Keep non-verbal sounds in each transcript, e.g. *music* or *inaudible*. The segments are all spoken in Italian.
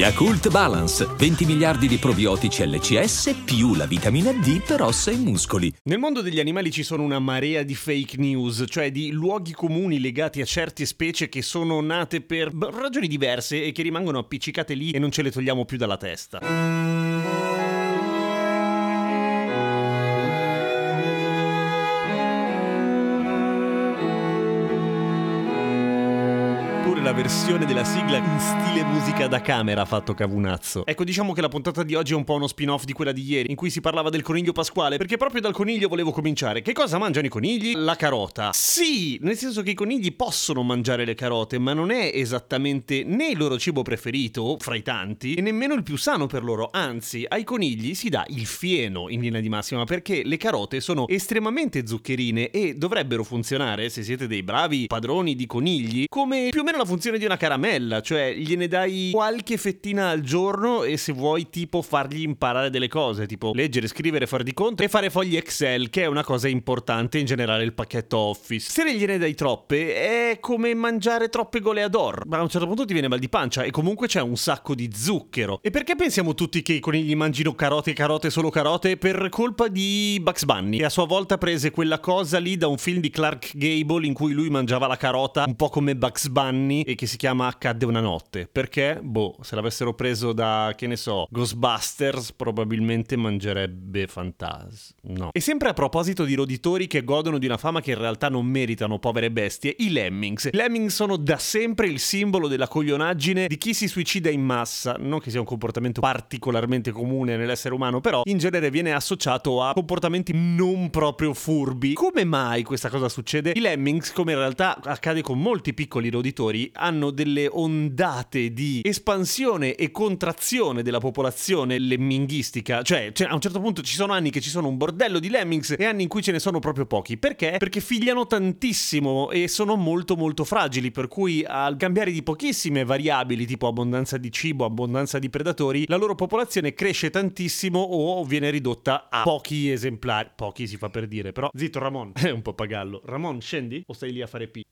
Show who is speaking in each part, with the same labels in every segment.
Speaker 1: Yakult Balance, 20 miliardi di probiotici LCS più la vitamina D per ossa e muscoli.
Speaker 2: Nel mondo degli animali ci sono una marea di fake news, cioè di luoghi comuni legati a certe specie che sono nate per ragioni diverse e che rimangono appiccicate lì e non ce le togliamo più dalla testa. Pure la versione della sigla in stile musica da camera fatto Cavunazzo. Ecco, diciamo che la puntata di oggi è un po' uno spin-off di quella di ieri, in cui si parlava del coniglio pasquale, perché proprio dal coniglio volevo cominciare. Che cosa mangiano i conigli? La carota. Sì, nel senso che i conigli possono mangiare le carote, ma non è esattamente né il loro cibo preferito, fra i tanti, e nemmeno il più sano per loro. Anzi, ai conigli si dà il fieno in linea di massima, perché le carote sono estremamente zuccherine e dovrebbero funzionare, se siete dei bravi padroni di conigli, come più o meno la funzione di una caramella, cioè gliene dai qualche fettina al giorno e se vuoi tipo fargli imparare delle cose, tipo leggere, scrivere, fare di conto e fare fogli Excel, che è una cosa importante in generale il pacchetto Office. Se ne gliene dai troppe è come mangiare troppe goleador, ma a un certo punto ti viene mal di pancia e comunque c'è un sacco di zucchero. E perché pensiamo tutti che i conigli mangino carote, carote, solo carote? Per colpa di Bugs Bunny, che a sua volta prese quella cosa lì da un film di Clark Gable in cui lui mangiava la carota un po' come Bugs Bunny e che si chiama Accadde una notte. Perché? Boh, se l'avessero preso da, che ne so, Ghostbusters, probabilmente mangerebbe Fantas. No. E sempre a proposito di roditori che godono di una fama che in realtà non meritano, povere bestie, i Lemmings. I Lemmings sono da sempre il simbolo della coglionaggine di chi si suicida in massa. Non che sia un comportamento particolarmente comune nell'essere umano, però in genere viene associato a comportamenti non proprio furbi. Come mai questa cosa succede? I Lemmings, come in realtà accade con molti piccoli roditori, hanno delle ondate di espansione e contrazione della popolazione lemminghistica, cioè, cioè, a un certo punto ci sono anni che ci sono un bordello di lemmings e anni in cui ce ne sono proprio pochi. Perché? Perché figliano tantissimo e sono molto molto fragili, per cui al cambiare di pochissime variabili tipo abbondanza di cibo, abbondanza di predatori, la loro popolazione cresce tantissimo o viene ridotta a pochi esemplari. Pochi si fa per dire, però zitto Ramon, *laughs* è un pappagallo. Ramon, scendi o stai lì a fare pi?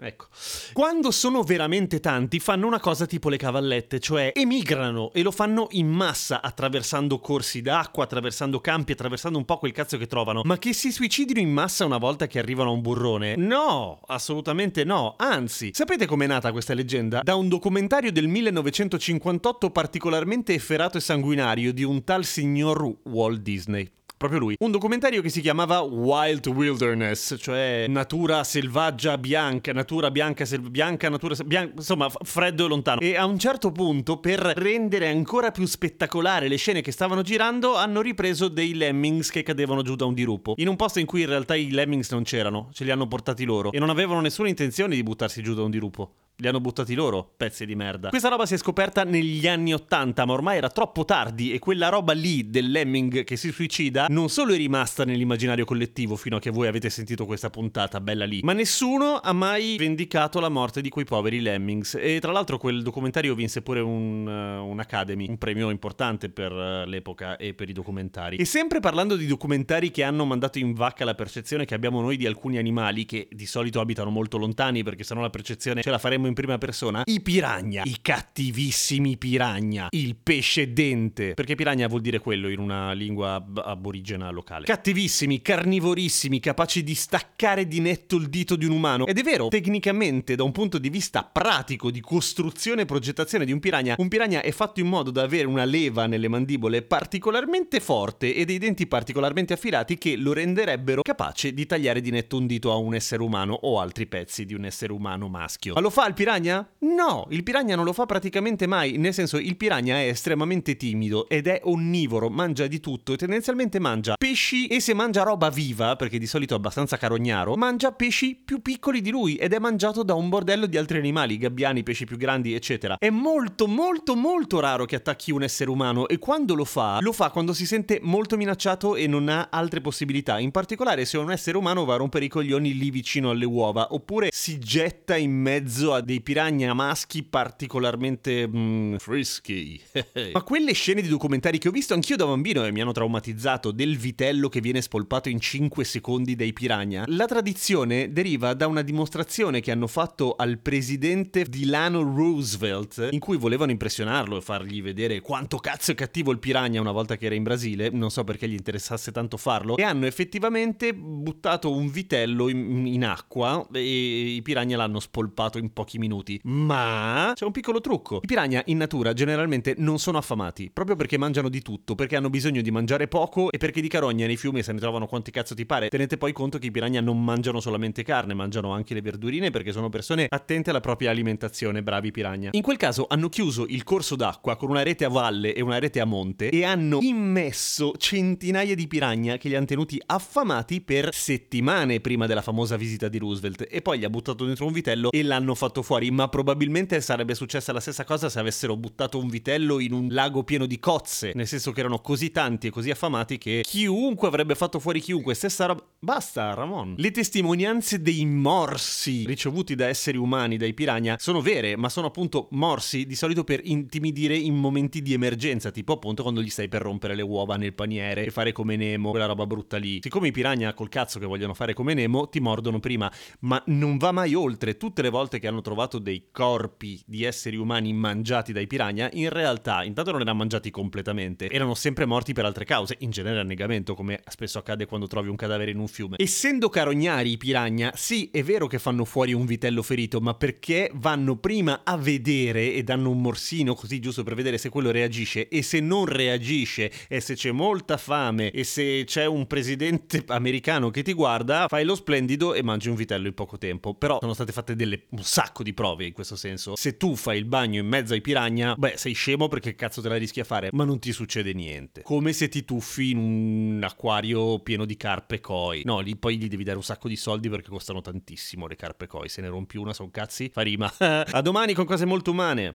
Speaker 2: Ecco. Quando sono veramente tanti fanno una cosa tipo le cavallette, cioè emigrano e lo fanno in massa attraversando corsi d'acqua, attraversando campi, attraversando un po' quel cazzo che trovano. Ma che si suicidino in massa una volta che arrivano a un burrone? No, assolutamente no. Anzi, sapete com'è nata questa leggenda? Da un documentario del 1958 particolarmente efferato e sanguinario di un tal signor Walt Disney proprio lui, un documentario che si chiamava Wild Wilderness, cioè natura selvaggia bianca, natura bianca, sel- bianca, natura bianca, insomma, freddo e lontano. E a un certo punto, per rendere ancora più spettacolare le scene che stavano girando, hanno ripreso dei lemmings che cadevano giù da un dirupo, in un posto in cui in realtà i lemmings non c'erano, ce li hanno portati loro e non avevano nessuna intenzione di buttarsi giù da un dirupo. Li hanno buttati loro, pezzi di merda. Questa roba si è scoperta negli anni Ottanta, ma ormai era troppo tardi e quella roba lì del lemming che si suicida non solo è rimasta nell'immaginario collettivo fino a che voi avete sentito questa puntata bella lì, ma nessuno ha mai vendicato la morte di quei poveri lemmings. E tra l'altro quel documentario vinse pure un, uh, un Academy, un premio importante per uh, l'epoca e per i documentari. E sempre parlando di documentari che hanno mandato in vacca la percezione che abbiamo noi di alcuni animali che di solito abitano molto lontani perché sennò la percezione ce la faremmo in prima persona, i piranha, i cattivissimi piranha, il pesce dente, perché piranha vuol dire quello in una lingua aborigena locale. Cattivissimi, carnivorissimi, capaci di staccare di netto il dito di un umano. Ed è vero, tecnicamente da un punto di vista pratico di costruzione e progettazione di un piranha, un piranha è fatto in modo da avere una leva nelle mandibole particolarmente forte e dei denti particolarmente affilati che lo renderebbero capace di tagliare di netto un dito a un essere umano o altri pezzi di un essere umano maschio. Ma lo fa il piranha? No, il piranha non lo fa praticamente mai, nel senso il piranha è estremamente timido ed è onnivoro, mangia di tutto e tendenzialmente mangia pesci e se mangia roba viva, perché di solito è abbastanza carognaro, mangia pesci più piccoli di lui ed è mangiato da un bordello di altri animali, gabbiani, pesci più grandi, eccetera. È molto molto molto raro che attacchi un essere umano e quando lo fa, lo fa quando si sente molto minacciato e non ha altre possibilità, in particolare se un essere umano va a rompere i coglioni lì vicino alle uova, oppure si getta in mezzo a dei piranha maschi particolarmente mm, frisky. *laughs* Ma quelle scene di documentari che ho visto anch'io da bambino e mi hanno traumatizzato del vitello che viene spolpato in 5 secondi dai piranha, la tradizione deriva da una dimostrazione che hanno fatto al presidente Delano Roosevelt in cui volevano impressionarlo e fargli vedere quanto cazzo è cattivo il piranha una volta che era in Brasile, non so perché gli interessasse tanto farlo, e hanno effettivamente buttato un vitello in, in acqua e i piranha l'hanno spolpato in pochi minuti. Ma c'è un piccolo trucco. I piranha in natura generalmente non sono affamati, proprio perché mangiano di tutto, perché hanno bisogno di mangiare poco e perché di carogna nei fiumi se ne trovano quanti cazzo ti pare. Tenete poi conto che i piranha non mangiano solamente carne, mangiano anche le verdurine perché sono persone attente alla propria alimentazione, bravi piranha. In quel caso hanno chiuso il corso d'acqua con una rete a valle e una rete a monte e hanno immesso centinaia di piranha che li hanno tenuti affamati per settimane prima della famosa visita di Roosevelt e poi gli ha buttato dentro un vitello e l'hanno fatto fuori, ma probabilmente sarebbe successa la stessa cosa se avessero buttato un vitello in un lago pieno di cozze, nel senso che erano così tanti e così affamati che chiunque avrebbe fatto fuori chiunque, stessa roba... Basta, Ramon. Le testimonianze dei morsi ricevuti da esseri umani, dai piranha, sono vere, ma sono appunto morsi di solito per intimidire in momenti di emergenza, tipo appunto quando gli stai per rompere le uova nel paniere e fare come Nemo, quella roba brutta lì. Siccome i piranha col cazzo che vogliono fare come Nemo, ti mordono prima, ma non va mai oltre. Tutte le volte che hanno trovato dei corpi di esseri umani mangiati dai piranha, in realtà intanto non erano mangiati completamente, erano sempre morti per altre cause, in genere annegamento, come spesso accade quando trovi un cadavere in un fiume. Essendo carognari i piranha, sì, è vero che fanno fuori un vitello ferito, ma perché vanno prima a vedere e danno un morsino così giusto per vedere se quello reagisce e se non reagisce e se c'è molta fame e se c'è un presidente americano che ti guarda, fai lo splendido e mangi un vitello in poco tempo. Però sono state fatte delle, un sacco di prove in questo senso. Se tu fai il bagno in mezzo ai piranha, beh, sei scemo perché cazzo te la rischi a fare, ma non ti succede niente. Come se ti tuffi in un acquario pieno di carpe koi. No, lì poi gli devi dare un sacco di soldi perché costano tantissimo le carpe koi. Se ne rompi una, sono cazzi, fa rima. *laughs* a domani con cose molto umane.